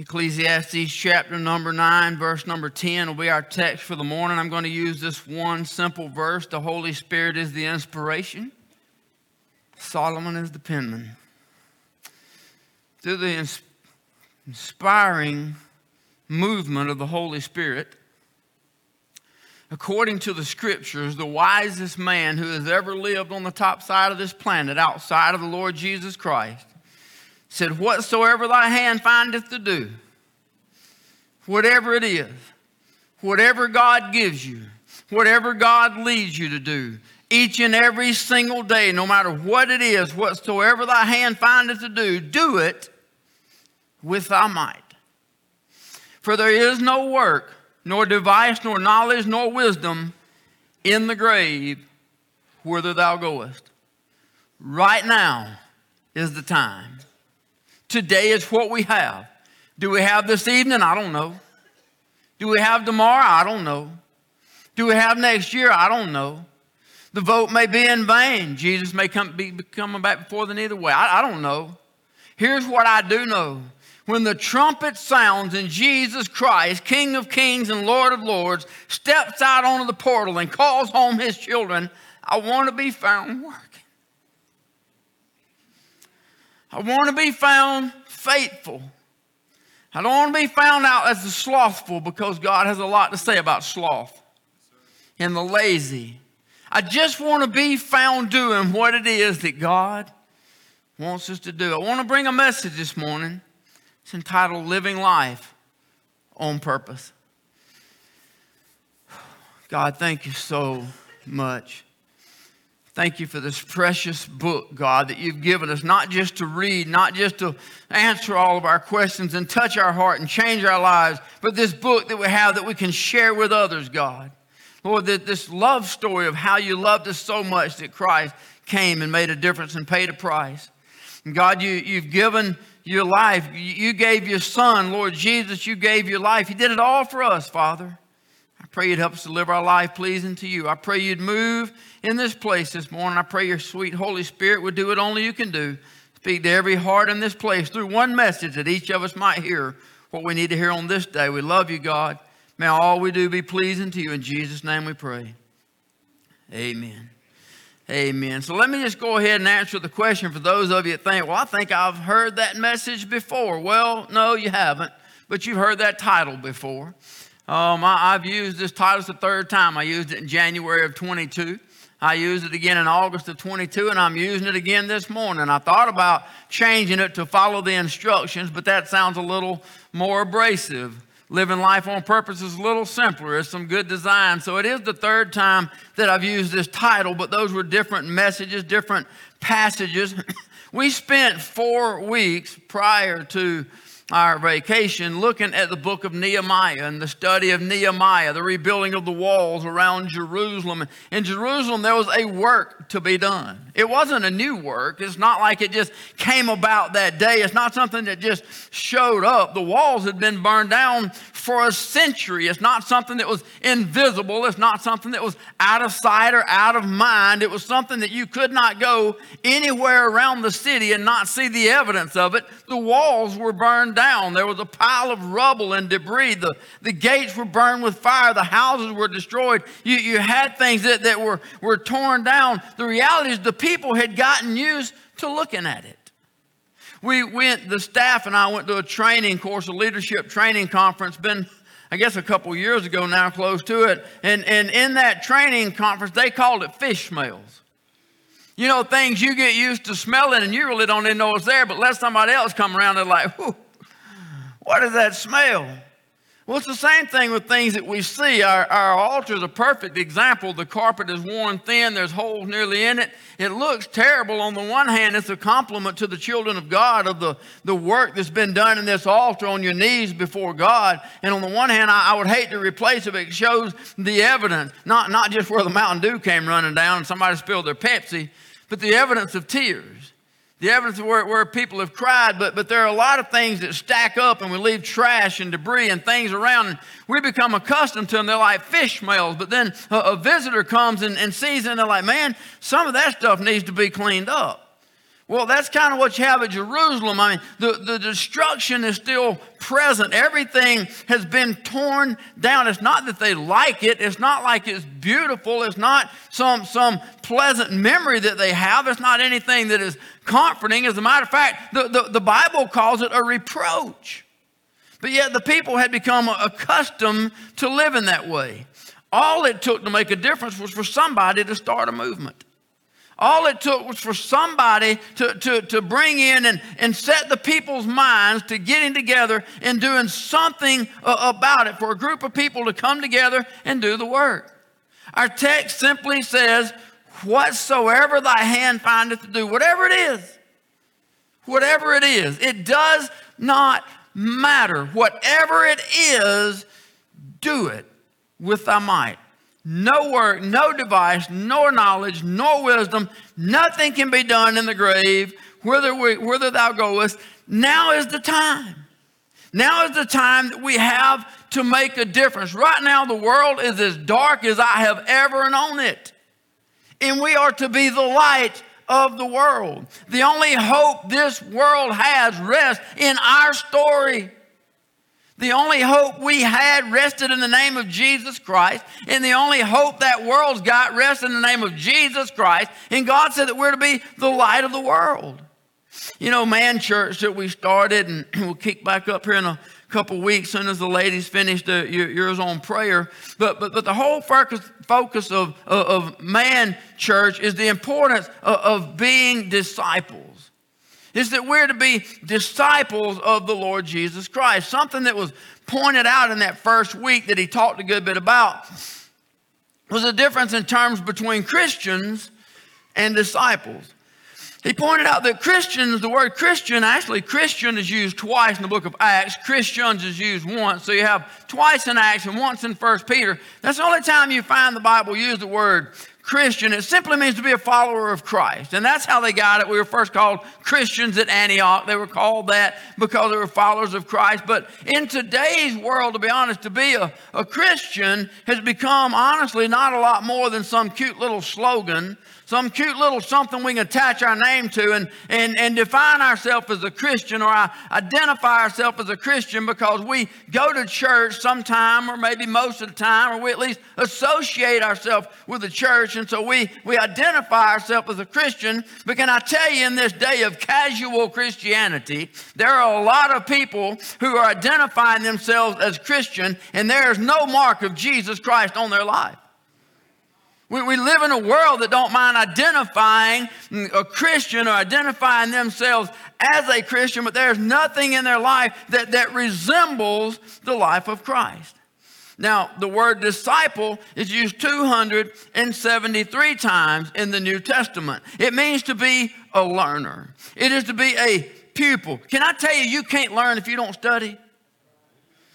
Ecclesiastes chapter number 9, verse number 10 will be our text for the morning. I'm going to use this one simple verse. The Holy Spirit is the inspiration, Solomon is the penman. Through the inspiring movement of the Holy Spirit, according to the scriptures, the wisest man who has ever lived on the top side of this planet outside of the Lord Jesus Christ said, Whatsoever thy hand findeth to do, whatever it is, whatever God gives you, whatever God leads you to do, each and every single day, no matter what it is, whatsoever thy hand findeth to do, do it with thy might. For there is no work, nor device, nor knowledge, nor wisdom in the grave whither thou goest. Right now is the time. Today is what we have. Do we have this evening? I don't know. Do we have tomorrow? I don't know. Do we have next year? I don't know. The vote may be in vain. Jesus may come, be coming back before then either way. I, I don't know. Here's what I do know. When the trumpet sounds and Jesus Christ, King of kings and Lord of lords, steps out onto the portal and calls home his children, I want to be found. I want to be found faithful. I don't want to be found out as the slothful because God has a lot to say about sloth and the lazy. I just want to be found doing what it is that God wants us to do. I want to bring a message this morning. It's entitled Living Life on Purpose. God, thank you so much Thank you for this precious book, God, that you've given us, not just to read, not just to answer all of our questions and touch our heart and change our lives, but this book that we have that we can share with others, God. Lord, that this love story of how you loved us so much that Christ came and made a difference and paid a price. And God, you, you've given your life. You gave your son, Lord Jesus, you gave your life. You did it all for us, Father. Pray you'd help us to live our life pleasing to you. I pray you'd move in this place this morning. I pray your sweet Holy Spirit would do what only you can do. Speak to every heart in this place through one message that each of us might hear what we need to hear on this day. We love you, God. May all we do be pleasing to you. In Jesus' name we pray. Amen. Amen. So let me just go ahead and answer the question for those of you that think, well, I think I've heard that message before. Well, no, you haven't, but you've heard that title before. Um, I, have used this title the third time. I used it in January of 22. I used it again in August of 22, and I'm using it again this morning. I thought about changing it to follow the instructions, but that sounds a little more abrasive. Living life on purpose is a little simpler. It's some good design. So it is the third time that I've used this title, but those were different messages, different passages. we spent four weeks prior to our vacation looking at the book of Nehemiah and the study of Nehemiah, the rebuilding of the walls around Jerusalem. In Jerusalem, there was a work to be done. It wasn't a new work. It's not like it just came about that day. It's not something that just showed up. The walls had been burned down for a century. It's not something that was invisible. It's not something that was out of sight or out of mind. It was something that you could not go anywhere around the city and not see the evidence of it. The walls were burned down. There was a pile of rubble and debris. The, the gates were burned with fire. The houses were destroyed. You, you had things that, that were, were torn down. The reality is the people had gotten used to looking at it. We went, the staff and I went to a training course, a leadership training conference, been, I guess, a couple years ago now, close to it. And, and in that training conference, they called it fish smells. You know, things you get used to smelling and you really don't even know it's there, but let somebody else come around, they're like, whoo, what is that smell? Well, it's the same thing with things that we see. Our, our altar is a perfect example. The carpet is worn thin, there's holes nearly in it. It looks terrible. On the one hand, it's a compliment to the children of God of the, the work that's been done in this altar on your knees before God. And on the one hand, I, I would hate to replace it, but it shows the evidence, not, not just where the Mountain Dew came running down and somebody spilled their Pepsi, but the evidence of tears the evidence where, where people have cried, but, but there are a lot of things that stack up and we leave trash and debris and things around and we become accustomed to them. They're like fish smells, but then a, a visitor comes and, and sees it and they're like, man, some of that stuff needs to be cleaned up. Well, that's kind of what you have at Jerusalem. I mean, the, the destruction is still present. Everything has been torn down. It's not that they like it. It's not like it's beautiful. It's not some, some pleasant memory that they have. It's not anything that is comforting. As a matter of fact, the, the, the Bible calls it a reproach. But yet the people had become accustomed to living that way. All it took to make a difference was for somebody to start a movement. All it took was for somebody to, to, to bring in and, and set the people's minds to getting together and doing something uh, about it, for a group of people to come together and do the work. Our text simply says, Whatsoever thy hand findeth to do, whatever it is, whatever it is, it does not matter. Whatever it is, do it with thy might no work, no device, nor knowledge, nor wisdom. Nothing can be done in the grave, whither, we, whither thou goest. Now is the time. Now is the time that we have to make a difference. Right now, the world is as dark as I have ever known it. And we are to be the light of the world. The only hope this world has rests in our story. The only hope we had rested in the name of Jesus Christ, and the only hope that world's got rests in the name of Jesus Christ. And God said that we're to be the light of the world. You know, man church that we started, and we'll kick back up here in a couple weeks soon as the ladies finish the, yours on prayer. But, but, but the whole focus, focus of, of, of man church is the importance of, of being disciples is that we're to be disciples of the Lord Jesus Christ. Something that was pointed out in that first week that he talked a good bit about was the difference in terms between Christians and disciples. He pointed out that Christians, the word Christian, actually, Christian is used twice in the book of Acts. Christians is used once. So you have twice in Acts and once in First Peter. That's the only time you find the Bible use the word Christian, it simply means to be a follower of Christ. And that's how they got it. We were first called Christians at Antioch. They were called that because they were followers of Christ. But in today's world, to be honest, to be a, a Christian has become, honestly, not a lot more than some cute little slogan some cute little something we can attach our name to and, and, and define ourselves as a Christian or identify ourselves as a Christian because we go to church sometime or maybe most of the time or we at least associate ourselves with the church and so we, we identify ourselves as a Christian. But can I tell you in this day of casual Christianity, there are a lot of people who are identifying themselves as Christian and there is no mark of Jesus Christ on their life. We, we live in a world that don't mind identifying a Christian or identifying themselves as a Christian, but there's nothing in their life that, that resembles the life of Christ. Now, the word disciple is used 273 times in the New Testament. It means to be a learner, it is to be a pupil. Can I tell you, you can't learn if you don't study?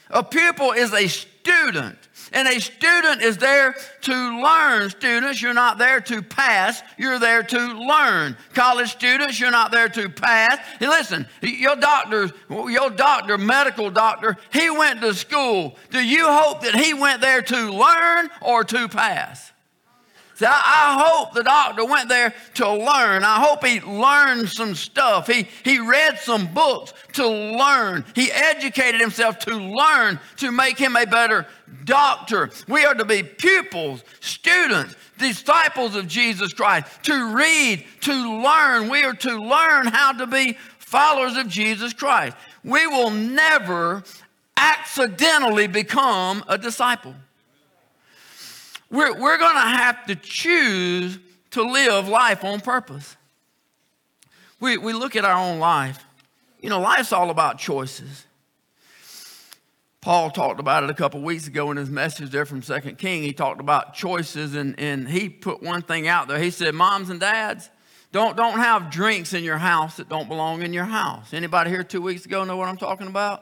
A pupil is a student. And a student is there to learn. Students, you're not there to pass, you're there to learn. College students, you're not there to pass. And listen, your doctor, your doctor, medical doctor, he went to school. Do you hope that he went there to learn or to pass? See, I, I, hope the doctor went there to learn. I hope he learned some stuff. He, he read some books to learn. He educated himself to learn to make him a better doctor. We are to be pupils, students, disciples of Jesus Christ, to read, to learn. We are to learn how to be followers of Jesus Christ. We will never accidentally become a disciple. We're, we're going to have to choose to live life on purpose. We, we look at our own life. You know, life's all about choices. Paul talked about it a couple weeks ago in his message there from Second King. He talked about choices, and, and he put one thing out there. He said, Moms and dads, don't, don't have drinks in your house that don't belong in your house. Anybody here two weeks ago know what I'm talking about?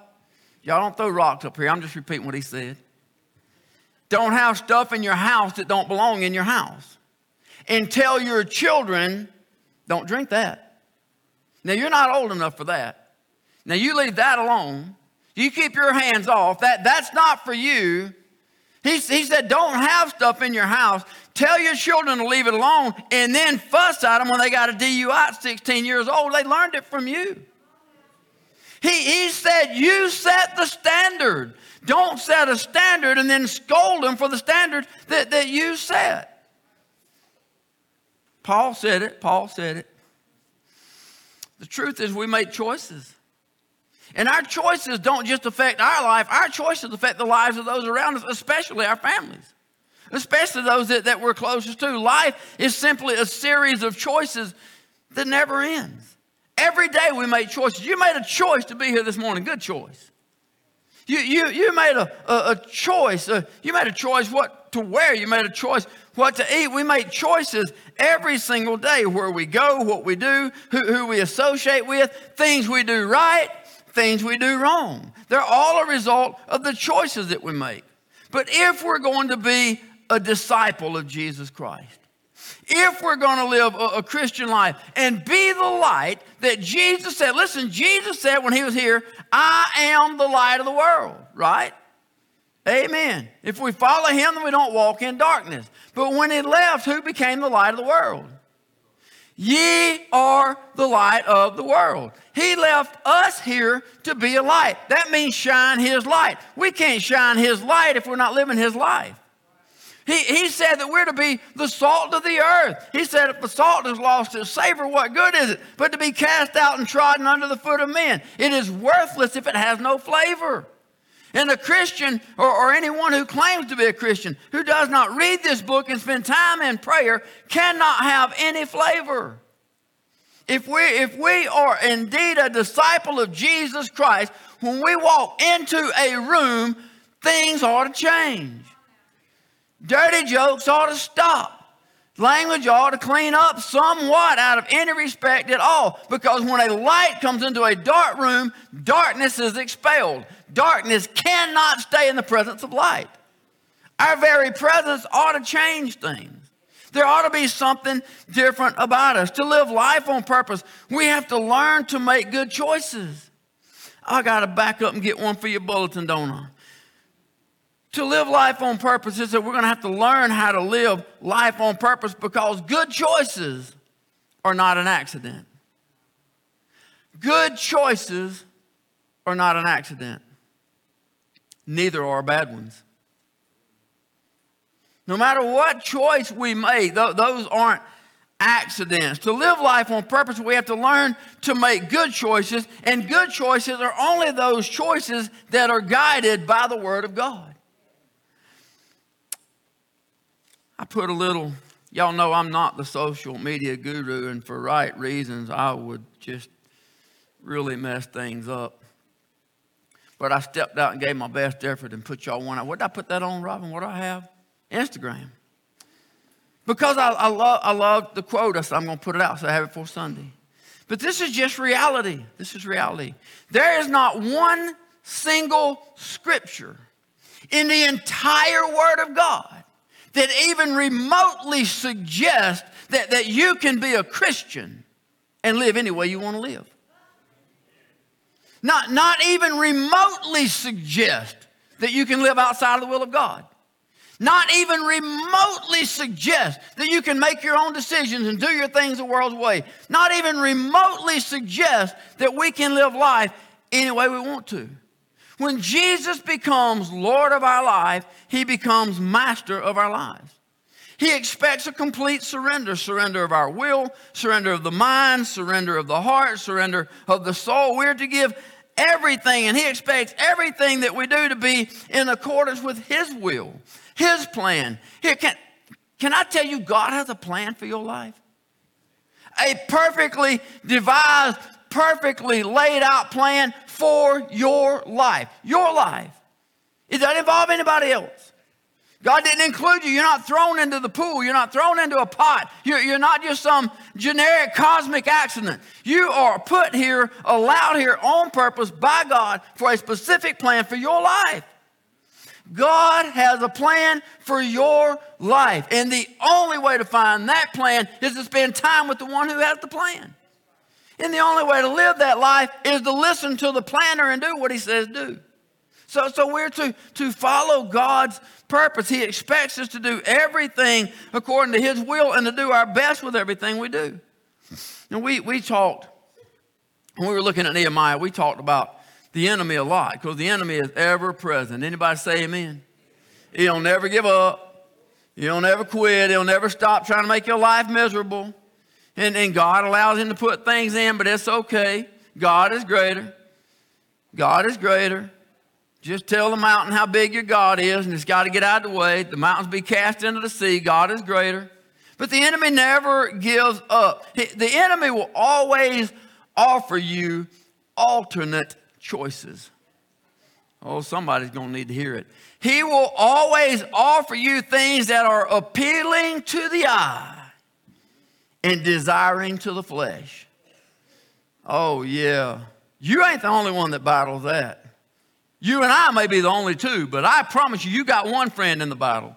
Y'all don't throw rocks up here. I'm just repeating what he said. Don't have stuff in your house that don't belong in your house. And tell your children, don't drink that. Now, you're not old enough for that. Now, you leave that alone. You keep your hands off. That, that's not for you. He, he said, Don't have stuff in your house. Tell your children to leave it alone and then fuss at them when they got a DUI at 16 years old. They learned it from you. He, he said, You set the standard. Don't set a standard and then scold them for the standard that, that you set. Paul said it. Paul said it. The truth is, we make choices. And our choices don't just affect our life, our choices affect the lives of those around us, especially our families, especially those that, that we're closest to. Life is simply a series of choices that never ends. Every day we make choices. You made a choice to be here this morning, good choice. You, you, you made a, a, a choice. Uh, you made a choice what to wear. You made a choice what to eat. We make choices every single day where we go, what we do, who, who we associate with, things we do right, things we do wrong. They're all a result of the choices that we make. But if we're going to be a disciple of Jesus Christ, if we're going to live a, a, Christian life and be the light that Jesus said, listen, Jesus said when he was here, I am the light of the world, right? Amen. If we follow him, then we don't walk in darkness. But when he left, who became the light of the world? Ye are the light of the world. He left us here to be a light. That means shine His light. We can't shine His light if we're not living His life. He, he said that we're to be the salt of the earth. He said, if the salt has lost its savor, what good is it? But to be cast out and trodden under the foot of men. It is worthless if it has no flavor. And a Christian, or, or, anyone who claims to be a Christian, who does not read this book and spend time in prayer, cannot have any flavor. If we, if we are indeed a disciple of Jesus Christ, when we walk into a room, things ought to change. Dirty jokes ought to stop. Language ought to clean up somewhat out of any respect at all. Because when a light comes into a dark room, darkness is expelled. Darkness cannot stay in the presence of light. Our very presence ought to change things. There ought to be something different about us. To live life on purpose, we have to learn to make good choices. I got to back up and get one for your bulletin, don't I? To live life on purpose is that we're going to have to learn how to live life on purpose because good choices are not an accident. Good choices are not an accident. Neither are bad ones. No matter what choice we make, th- those aren't accidents. To live life on purpose, we have to learn to make good choices, and good choices are only those choices that are guided by the Word of God. I put a little, y'all know I'm not the social media guru, and for right reasons, I would just really mess things up. But I stepped out and gave my best effort and put y'all one out. What did I put that on, Robin? What do I have? Instagram. Because I, I, love, I love the quote, said, I'm going to put it out, so I have it for Sunday. But this is just reality. This is reality. There is not one single scripture in the entire Word of God that even remotely suggest that, that you can be a Christian and live any way you want to live. Not, not even remotely suggest that you can live outside of the will of God not even remotely suggest that you can make your own decisions and do your things the world's way, not even remotely suggest that we can live life any way we want to. When Jesus becomes Lord of our life, he becomes master of our lives. He expects a complete surrender surrender of our will, surrender of the mind, surrender of the heart, surrender of the soul. We're to give everything, and He expects everything that we do to be in accordance with His will. His plan. Here, can, can I tell you, God has a plan for your life? A perfectly devised, perfectly laid out plan for your life. Your life. It doesn't involve anybody else. God didn't include you. You're not thrown into the pool. You're not thrown into a pot. You're, you're not just some generic cosmic accident. You are put here, allowed here on purpose by God for a specific plan for your life. God has a plan for your life. And the only way to find that plan is to spend time with the one who has the plan. And the only way to live that life is to listen to the planner and do what he says do. So, so we're to, to follow God's purpose. He expects us to do everything according to His will and to do our best with everything we do. And we, we talked, when we were looking at Nehemiah, we talked about the enemy a lot because the enemy is ever present. Anybody say amen? He'll never give up. He'll never quit. He'll never stop trying to make your life miserable. And, and God allows him to put things in, but it's okay. God is greater. God is greater. Just tell the mountain how big your God is, and it's got to get out of the way. The mountains be cast into the sea. God is greater. But the enemy never gives up. The enemy will always offer you alternate choices. Oh, somebody's going to need to hear it. He will always offer you things that are appealing to the eye and desiring to the flesh. Oh, yeah. You ain't the only one that battles that. You and I may be the only two, but I promise you, you got one friend in the battle.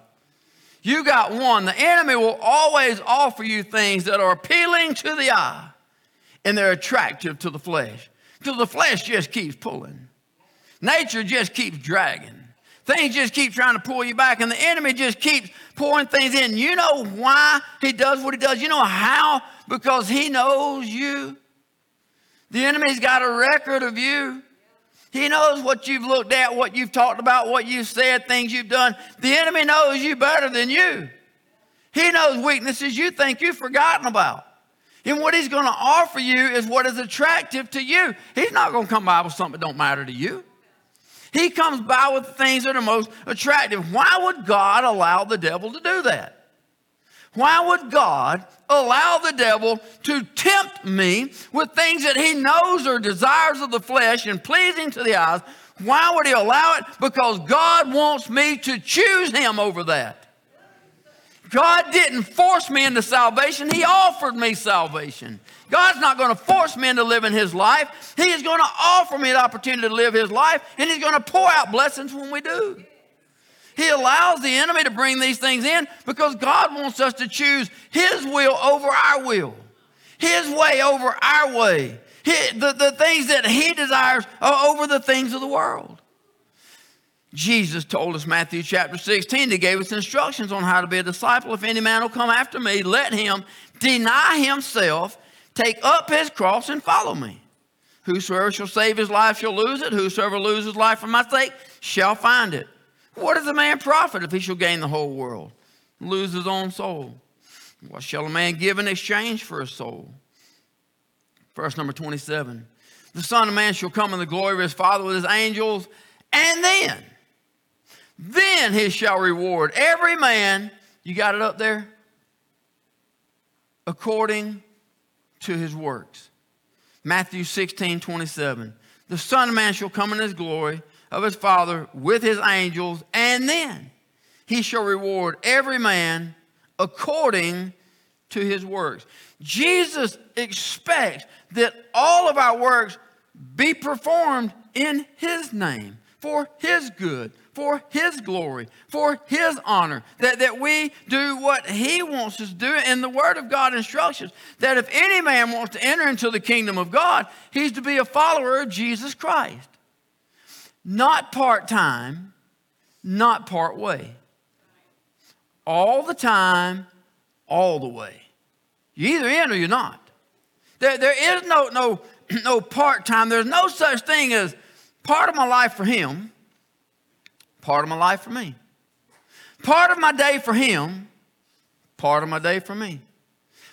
You got one. The enemy will always offer you things that are appealing to the eye and they're attractive to the flesh. Till the flesh just keeps pulling. Nature just keeps dragging. Things just keep trying to pull you back, and the enemy just keeps pouring things in. You know why he does what he does? You know how? Because he knows you. The enemy's got a record of you. He knows what you've looked at, what you've talked about, what you've said, things you've done. The enemy knows you better than you. He knows weaknesses you think you've forgotten about. And what he's going to offer you is what is attractive to you. He's not going to come by with something that don't matter to you. He comes by with things that are most attractive. Why would God allow the devil to do that? Why would God allow the devil to tempt me with things that he knows are desires of the flesh and pleasing to the eyes? Why would he allow it? Because God wants me to choose him over that. God didn't force me into salvation, He offered me salvation. God's not going to force me into living His life. He is going to offer me the opportunity to live His life, and He's going to pour out blessings when we do. He allows the enemy to bring these things in because God wants us to choose His will over our will, His way over our way, the, the things that He desires over the things of the world. Jesus told us, Matthew chapter 16, he gave us instructions on how to be a disciple. If any man will come after me, let him deny himself, take up his cross, and follow me. Whosoever shall save his life shall lose it. Whosoever loses life for my sake shall find it. What does a man profit if he shall gain the whole world, and lose his own soul? What shall a man give in exchange for his soul? Verse number 27. The Son of Man shall come in the glory of his Father with his angels, and then then he shall reward every man, you got it up there? According to his works. Matthew 16, 27. The Son of Man shall come in his glory of his Father with his angels, and then he shall reward every man according to his works. Jesus expects that all of our works be performed in his name for his good, for His glory, for His honor, that, that we do what He wants us to do. And the Word of God instructions that if any man wants to enter into the kingdom of God, he's to be a follower of Jesus Christ. Not part time, not part way. All the time, all the way. You're either in or you're not. There, there is no, no, no part time. There's no such thing as part of my life for Him part of my life for me. Part of my day for him, part of my day for me.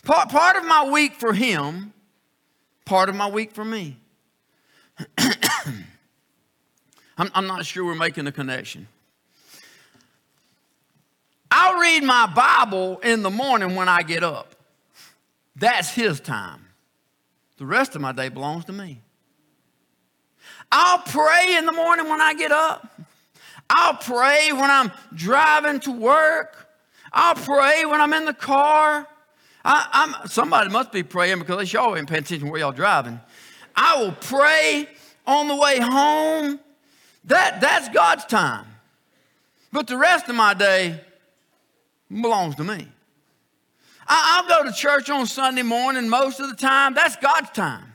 Part, part of my week for him, part of my week for me. I'm, I'm not sure we're making a connection. I'll read my Bible in the morning when I get up. That's his time. The rest of my day belongs to me. I'll pray in the morning when I get up. I'll pray when I'm driving to work. I'll pray when I'm in the car. I, am somebody must be praying because y'all ain't paying attention where y'all driving. I will pray on the way home. That, that's God's time. But the rest of my day belongs to me. I, I'll go to church on Sunday morning most of the time. That's God's time.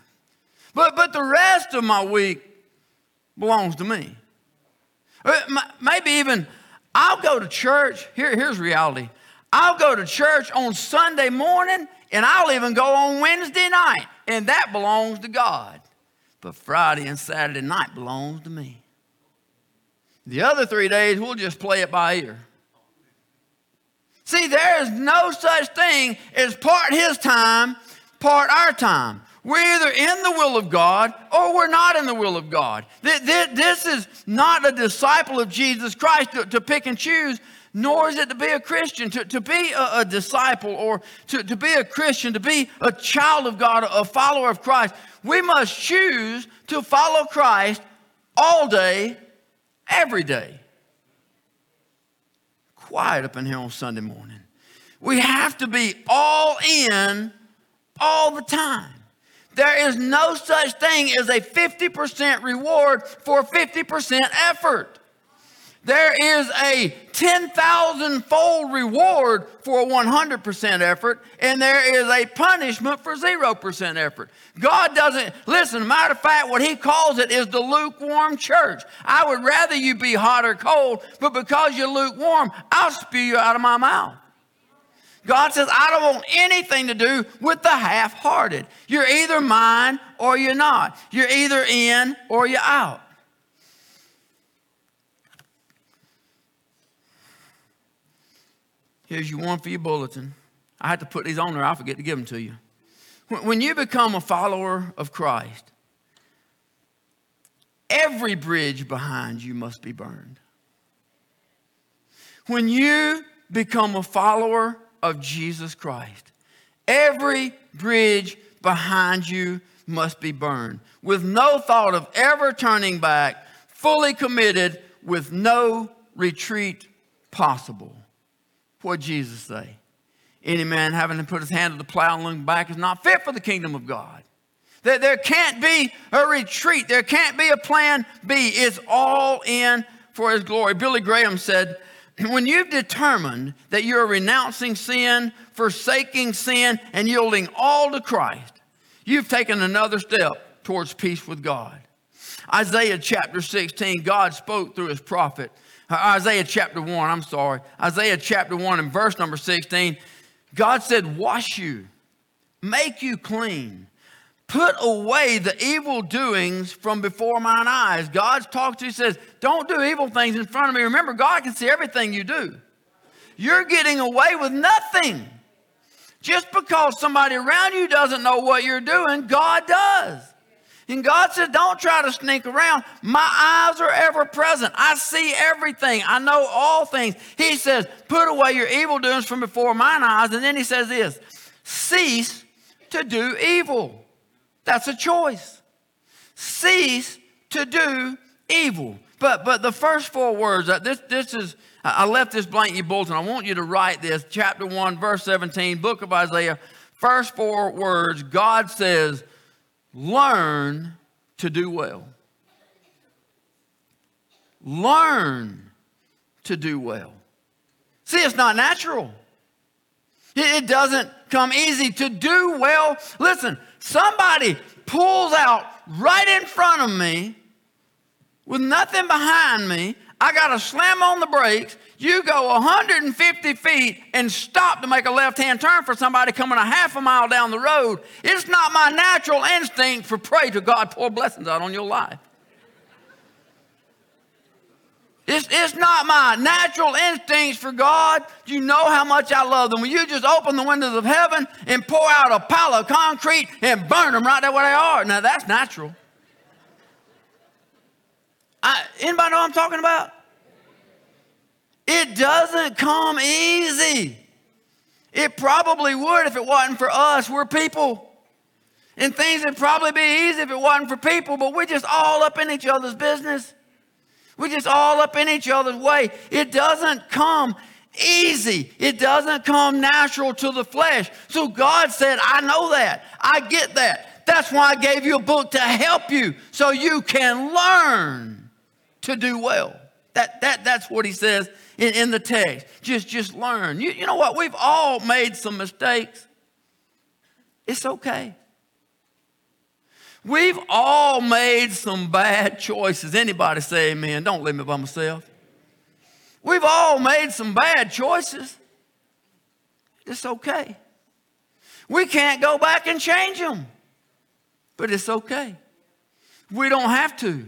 But, but the rest of my week belongs to me. Uh, maybe even I'll go to church. Here, here's reality. I'll go to church on Sunday morning and I'll even go on Wednesday night, and that belongs to God. But Friday and Saturday night belongs to me. The other three days, we'll just play it by ear. See, there is no such thing as part his time, part our time. We're either in the will of God or we're not in the will of God. This is not a disciple of Jesus Christ to pick and choose, nor is it to be a Christian. To, be a, disciple or to be a Christian, to be a child of God, a follower of Christ, we must choose to follow Christ all day, every day quiet up in here on Sunday morning. We have to be all in all the time. There is no such thing as a 50% reward for 50% effort. There is a 10,000 fold reward for 100% effort, and there is a punishment for 0% effort. God doesn't, listen, matter of fact, what He calls it is the lukewarm church. I would rather you be hot or cold, but because you're lukewarm, I'll spew you out of my mouth. God says, I don't want anything to do with the half hearted. You're either mine or you're not. You're either in or you're out. Here's your one for your bulletin. I had to put these on there, I forget to give them to you. When you become a follower of Christ, every bridge behind you must be burned. When you become a follower of Jesus Christ, every bridge behind you must be burned with no thought of ever turning back, fully committed, with no retreat possible. What Jesus say? Any man having to put his hand to the plow and look back is not fit for the kingdom of God. There, there can't be a retreat. There can't be a plan B. It's all in for his glory. Billy Graham said, when you've determined that you're renouncing sin, forsaking sin, and yielding all to Christ, you've taken another step towards peace with God. Isaiah chapter 16, God spoke through his prophet uh, Isaiah chapter 1, I'm sorry. Isaiah chapter 1 and verse number 16. God said, Wash you, make you clean, put away the evil doings from before mine eyes. God's talked to you, says, Don't do evil things in front of me. Remember, God can see everything you do. You're getting away with nothing. Just because somebody around you doesn't know what you're doing, God does. And God says, don't try to sneak around. My eyes are ever present. I see everything. I know all things. He says, put away your evil doings from before mine eyes. And then he says this cease to do evil. That's a choice. Cease to do evil. But but the first four words, uh, this, this is, I left this blank in your bulletin. I want you to write this. Chapter 1, verse 17, book of Isaiah. First four words, God says, learn to do well. Learn to do well. See, it's not natural. It doesn't come easy to do well. Listen, somebody pulls out right in front of me with nothing behind me. I got to slam on the brakes you go 150 feet and stop to make a left hand turn for somebody coming a half a mile down the road. It's not my natural instinct for pray to God pour blessings out on your life. It's, it's not my natural instincts for God. You know how much I love them. When you just open the windows of heaven and pour out a pile of concrete and burn them right there where they are. Now that's natural. I, anybody know what I'm talking about? It doesn't come easy. It probably would if it wasn't for us. We're people. And things would probably be easy if it wasn't for people, but we're just all up in each other's business. We're just all up in each other's way. It doesn't come easy. It doesn't come natural to the flesh. So God said, I know that. I get that. That's why I gave you a book to help you so you can learn to do well. That, that, that's what he says in, in the text. Just, just learn. You, you know what? We've all made some mistakes. It's okay. We've all made some bad choices. Anybody say amen? Don't leave me by myself. We've all made some bad choices. It's okay. We can't go back and change them, but it's okay. We don't have to.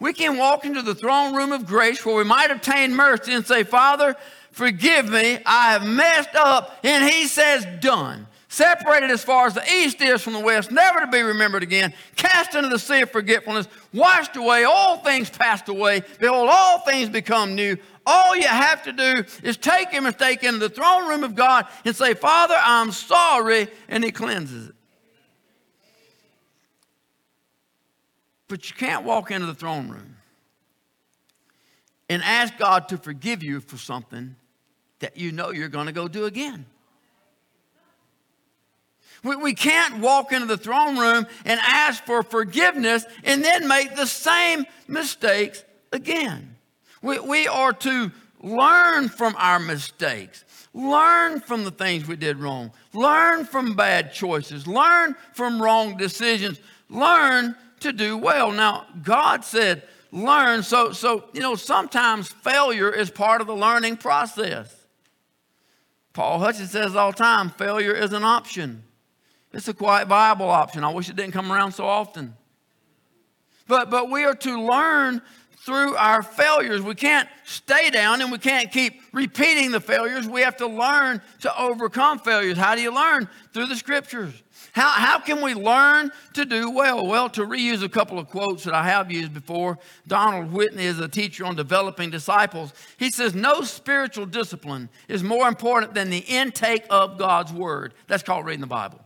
We can walk into the throne room of grace where we might obtain mercy and say, Father, forgive me. I have messed up. And He says, Done separated as far as the east is from the west, never to be remembered again, cast into the sea of forgetfulness, washed away, all things passed away. Behold, all things become new. All you have to do is take your mistake into the throne room of God and say, Father, I'm sorry, and He cleanses it. But you can't walk into the throne room and ask God to forgive you for something that you know you're going to go do again. We, we can't walk into the throne room and ask for forgiveness and then make the same mistakes again. We, we are to learn from our mistakes, learn from the things we did wrong, learn from bad choices, learn from wrong decisions, learn to do well. Now, God said, learn. So, so you know, sometimes failure is part of the learning process. Paul Hutchins says all the time failure is an option. It's a quite viable option. I wish it didn't come around so often. But, but we are to learn through our failures. We can't stay down and we can't keep repeating the failures. We have to learn to overcome failures. How do you learn? Through the scriptures. How, how can we learn to do well? Well, to reuse a couple of quotes that I have used before, Donald Whitney is a teacher on developing disciples. He says, No spiritual discipline is more important than the intake of God's word. That's called reading the Bible.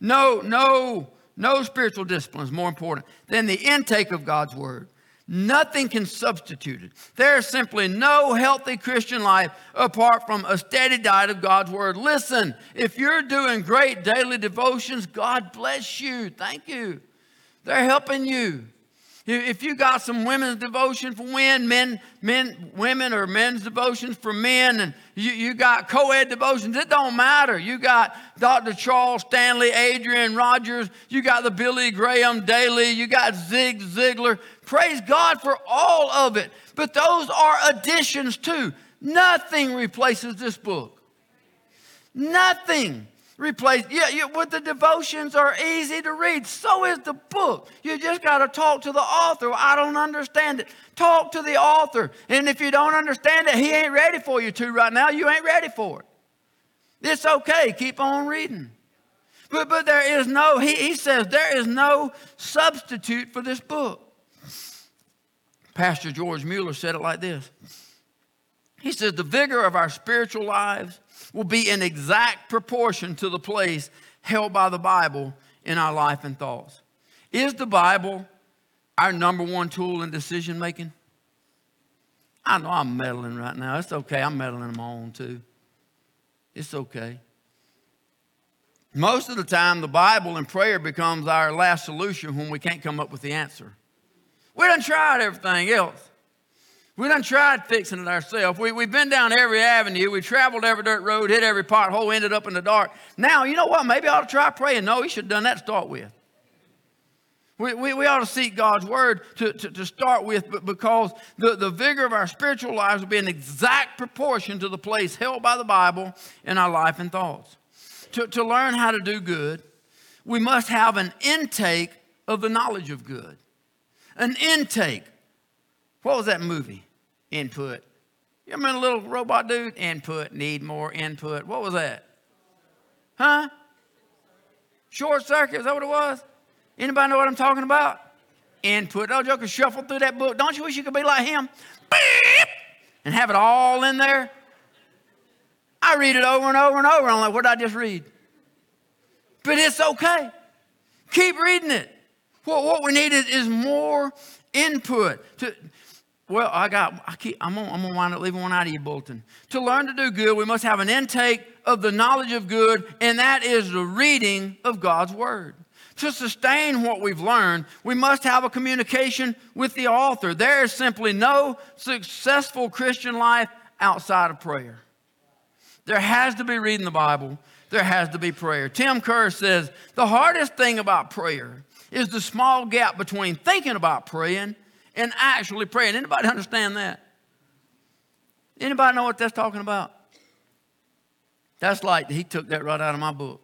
No, no, no spiritual discipline is more important than the intake of God's word. Nothing can substitute it. There is simply no healthy Christian life apart from a steady diet of God's Word. Listen, if you're doing great daily devotions, God bless you. Thank you. They're helping you. If you got some women's devotion for men, men, men, women or men's devotions for men, and you, you got co-ed devotions, it don't matter. You got Dr. Charles Stanley, Adrian Rogers, you got the Billy Graham Daily, you got Zig Ziglar. Praise God for all of it. But those are additions too. Nothing replaces this book. Nothing replace. Yeah, you, with the devotions are easy to read. So is the book. You just got to talk to the author. I don't understand it. Talk to the author. And if you don't understand it, he ain't ready for you to right now. You ain't ready for it. It's okay. Keep on reading. But, but there is no, he, he says, there is no substitute for this book. Pastor George Muller said it like this. He says, the vigor of our spiritual lives will be in exact proportion to the place held by the Bible in our life and thoughts. Is the Bible our number one tool in decision making? I know I'm meddling right now. It's okay. I'm meddling in my own too. It's okay. Most of the time, the Bible and prayer becomes our last solution when we can't come up with the answer. We done tried everything else. We done tried fixing it ourselves. We, we've been down every avenue. We traveled every dirt road, hit every pothole, ended up in the dark. Now, you know what? Maybe I ought to try praying. No, you should have done that to start with. We, we, we ought to seek God's word to, to, to start with but because the, the vigor of our spiritual lives will be in exact proportion to the place held by the Bible in our life and thoughts. To, to learn how to do good, we must have an intake of the knowledge of good. An intake what was that movie? Input. You remember the little robot dude? Input, need more input. What was that? Huh? Short circuit, is that what it was? Anybody know what I'm talking about? Input. Oh, Joker shuffled through that book. Don't you wish you could be like him? Beep! And have it all in there? I read it over and over and over. I'm like, what did I just read? But it's okay. Keep reading it. What, what we need is, is more input. To, well, I got, I keep, I'm I'm gonna wind up leaving one out of your bulletin. To learn to do good, we must have an intake of the knowledge of good, and that is the reading of God's Word. To sustain what we've learned, we must have a communication with the author. There is simply no successful Christian life outside of prayer. There has to be reading the Bible, there has to be prayer. Tim Kerr says the hardest thing about prayer is the small gap between thinking about praying and actually praying. Anybody understand that? Anybody know what that's talking about? That's like he took that right out of my book.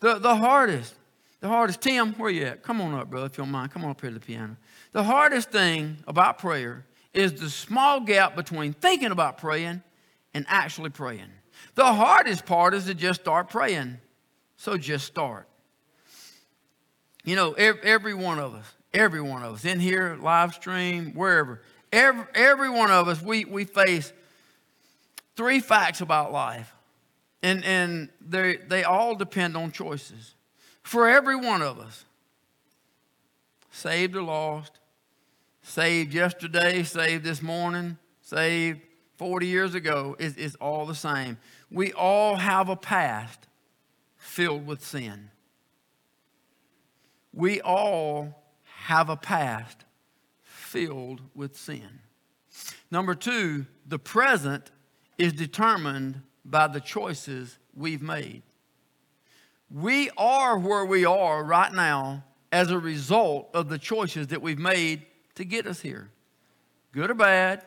The, the hardest, the hardest, Tim, where you at? Come on up, brother, if you don't mind. Come on up here to the piano. The hardest thing about prayer is the small gap between thinking about praying and actually praying. The hardest part is to just start praying. So just start. You know, every, every one of us, every one of us, in here, live stream, wherever, every, every one of us, we, we face three facts about life. And, and they, they all depend on choices. For every one of us, saved or lost, saved yesterday, saved this morning, saved 40 years ago, is, is all the same. We all have a past filled with sin. We all have a past filled with sin. Number two, the present is determined by the choices we've made. We are where we are right now as a result of the choices that we've made to get us here. Good or bad,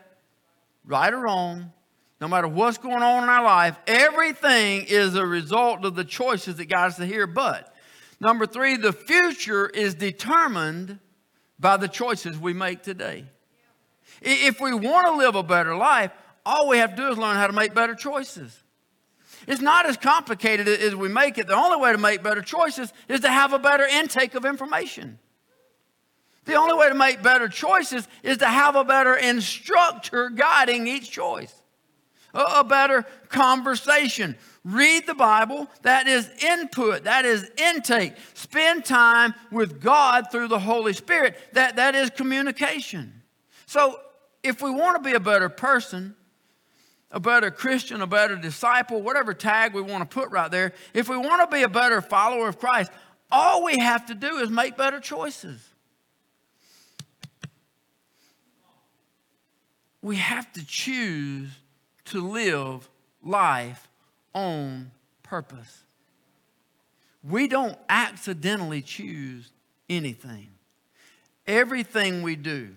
right or wrong, no matter what's going on in our life, everything is a result of the choices that got us to here. But number three, the future is determined by the choices we make today. If we want to live a better life, all we have to do is learn how to make better choices. It's not as complicated as we make it. The only way to make better choices is to have a better intake of information. The only way to make better choices is to have a better instructor guiding each choice, a, better conversation. Read the Bible. That is input, that is intake. Spend time with God through the Holy Spirit. That, that is communication. So, if we want to be a better person, a better Christian, a better disciple, whatever tag we want to put right there, if we want to be a better follower of Christ, all we have to do is make better choices. We have to choose to live life on purpose. We don't accidentally choose anything. Everything we do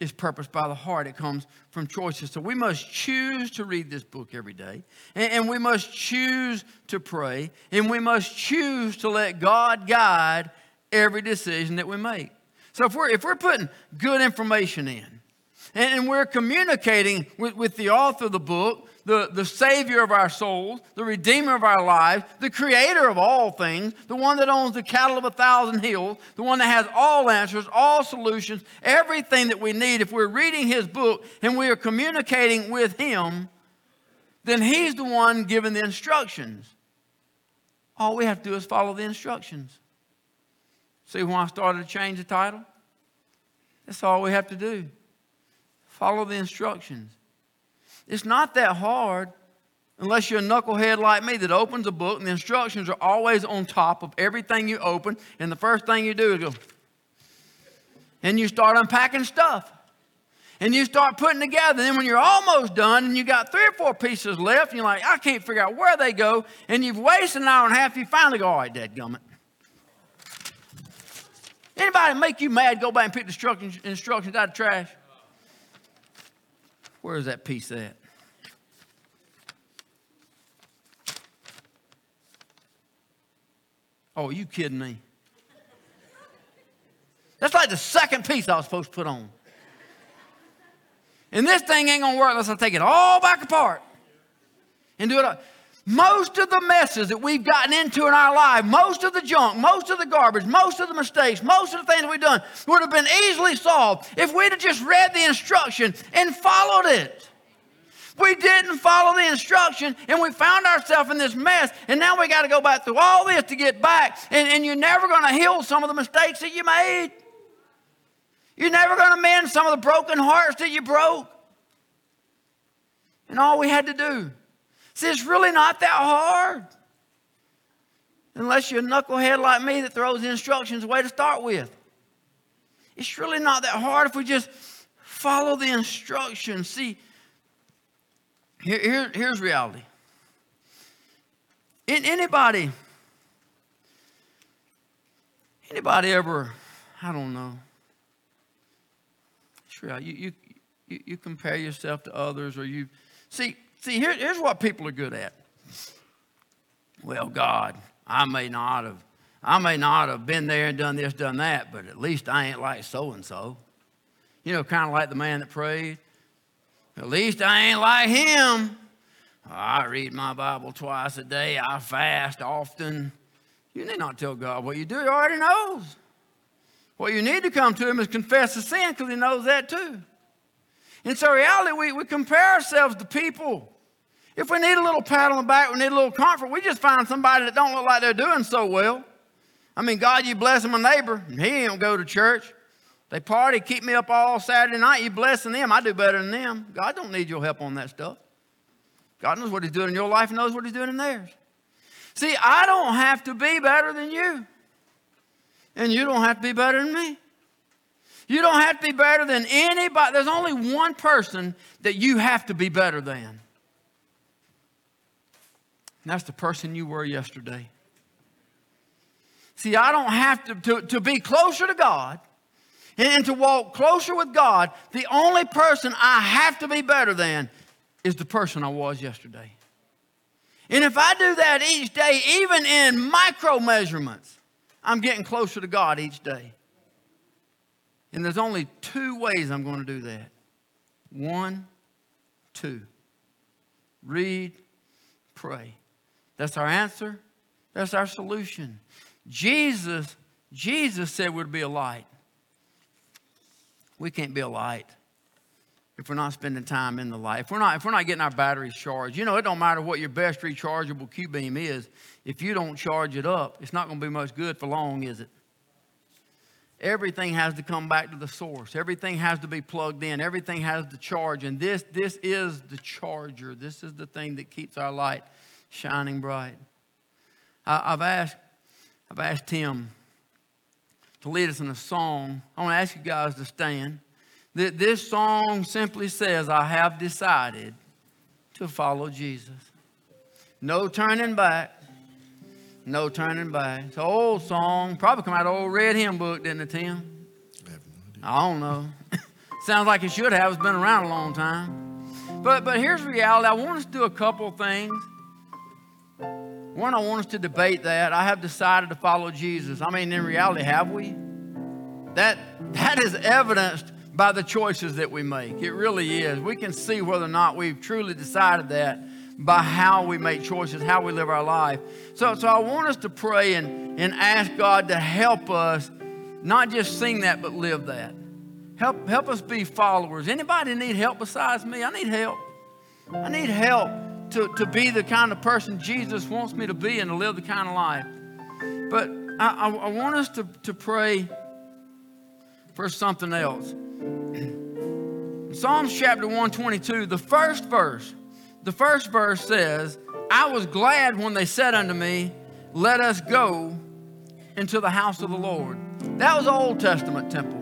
is purposed by the heart. It comes from choices. So we must choose to read this book every day. And, and, we must choose to pray. And we must choose to let God guide every decision that we make. So if we're, if we're putting good information in, and, and we're communicating with, with the author of the book, the, the Savior of our souls, the Redeemer of our lives, the Creator of all things, the one that owns the cattle of a thousand hills, the one that has all answers, all solutions, everything that we need. If we're reading His book and we are communicating with Him, then He's the one giving the instructions. All we have to do is follow the instructions. See when I started to change the title? That's all we have to do. Follow the instructions. It's not that hard unless you're a knucklehead like me that opens a book and the instructions are always on top of everything you open, and the first thing you do is go, and you start unpacking stuff. And you start putting together. And then when you're almost done and you got three or four pieces left, and you're like, I can't figure out where they go, and you've wasted an hour and a half, you finally go, all right, dadgummit. Anybody make you mad, go back and pick the instructions, instructions out of trash? Where is that piece at? Oh, you kidding me? That's like the second piece I was supposed to put on. And this thing ain't gonna work unless I take it all back apart and do it. Most of the messes that we've gotten into in our life, most of the junk, most of the garbage, most of the mistakes, most of the things we've done would have been easily solved if we'd have just read the instruction and followed it. We didn't follow the instruction and we found ourselves in this mess. And now we got to go back through all this to get back. And, and you're never going to heal some of the mistakes that you made. You're never going to mend some of the broken hearts that you broke. And all we had to do See, it's really not that hard. Unless you're a knucklehead like me that throws the instructions away to start with. It's really not that hard if we just follow the instructions. See, here, here, here's reality. In anybody, Anybody ever, I don't know. Sure, you, you, you compare yourself to others or you, see, see here, here's what people are good at. Well, God, I may not have, I may not have been there and done this, done that, but at least I ain't like so and so. You know, kind of like the man that prayed. At least I ain't like him. I read my Bible twice a day. I fast often. You need not tell God what you do. He already knows. What you need to come to Him is confess the sin because He knows that too. And so, reality, we, we compare ourselves to people. If we need a little pat on the back, we need a little comfort, we just find somebody that don't look like they're doing so well. I mean, God, you bless my neighbor, and he ain't go to church. They party, keep me up all Saturday night. You blessing them. I do better than them. God don't need your help on that stuff. God knows what He's doing in your life and knows what He's doing in theirs. See, I don't have to be better than you. And you don't have to be better than me. You don't have to be better than anybody. There's only one person that you have to be better than. And that's the person you were yesterday. See, I don't have to, to, to be closer to God and to walk closer with God. The only person I have to be better than is the person I was yesterday. And if I do that each day, even in micro measurements, I'm getting closer to God each day. And there's only two ways I'm going to do that. One, two. Read, pray. That's our answer. That's our solution. Jesus, Jesus said we'd be a light. We can't be a light if we're not spending time in the light, if we're not, if we're not getting our batteries charged. You know, it don't matter what your best rechargeable Q beam is. If you don't charge it up, it's not going to be much good for long, is it? Everything has to come back to the source. Everything has to be plugged in. Everything has to charge. And this, this is the charger. This is the thing that keeps our light shining bright. I, have asked, I've asked Tim to lead us in a song. I want to ask you guys to stand. This song simply says, I have decided to follow Jesus. No turning back. No turning back. It's an old song. Probably come out of old red hymn book, didn't it, Tim? I, I don't know. Sounds like it should have. It's been around a long time. But, but here's the reality. I want us to do a couple things. One, I want us to debate that. I have decided to follow Jesus. I mean, in reality, have we? That, that is evidenced by the choices that we make. It really is. We can see whether or not we've truly decided that by how we make choices, how we live our life. So, so I want us to pray and, and ask God to help us not just sing that, but live that. Help, help us be followers. Anybody need help besides me? I need help. I need help to, to be the kind of person Jesus wants me to be and to live the kind of life. But I, I, I want us to, to pray for something else. Psalms chapter 122, the first verse, the first verse says, I was glad when they said unto me, Let us go into the house of the Lord. That was Old Testament temple.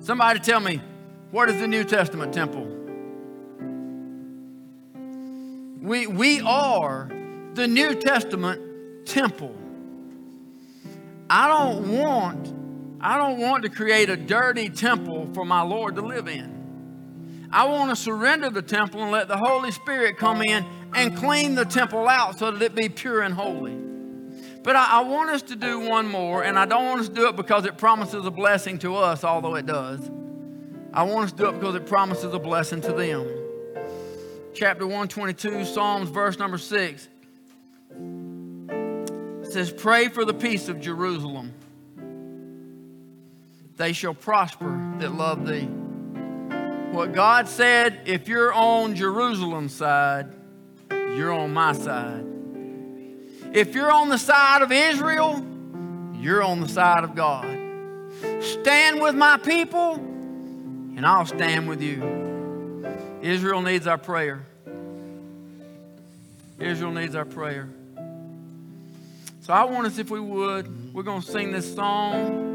Somebody tell me, what is the New Testament temple? We, we are the New Testament temple. I don't want I don't want to create a dirty temple for my Lord to live in. I want to surrender the temple and let the Holy Spirit come in and clean the temple out so that it be pure and holy. But I, I, want us to do one more, and I don't want us to do it because it promises a blessing to us, although it does. I want us to do it because it promises a blessing to them. Chapter 122, Psalms, verse number 6. It says, Pray for the peace of Jerusalem they shall prosper that love thee. What God said, if you're on Jerusalem's side, you're on my side. If you're on the side of Israel, you're on the side of God. Stand with my people, and I'll stand with you. Israel needs our prayer. Israel needs our prayer. So I want us, if we would, we're going to sing this song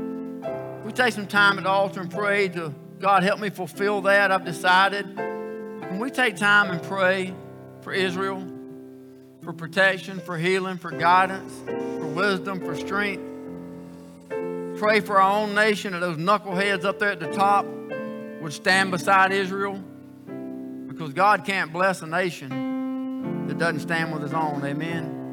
we take some time at the altar and pray to God, help me fulfill that. I've decided. Can we take time and pray for Israel, for protection, for healing, for guidance, for wisdom, for strength? pray for our own nation that those knuckleheads up there at the top would stand beside Israel. Because God can't bless a nation that doesn't stand with his own. Amen.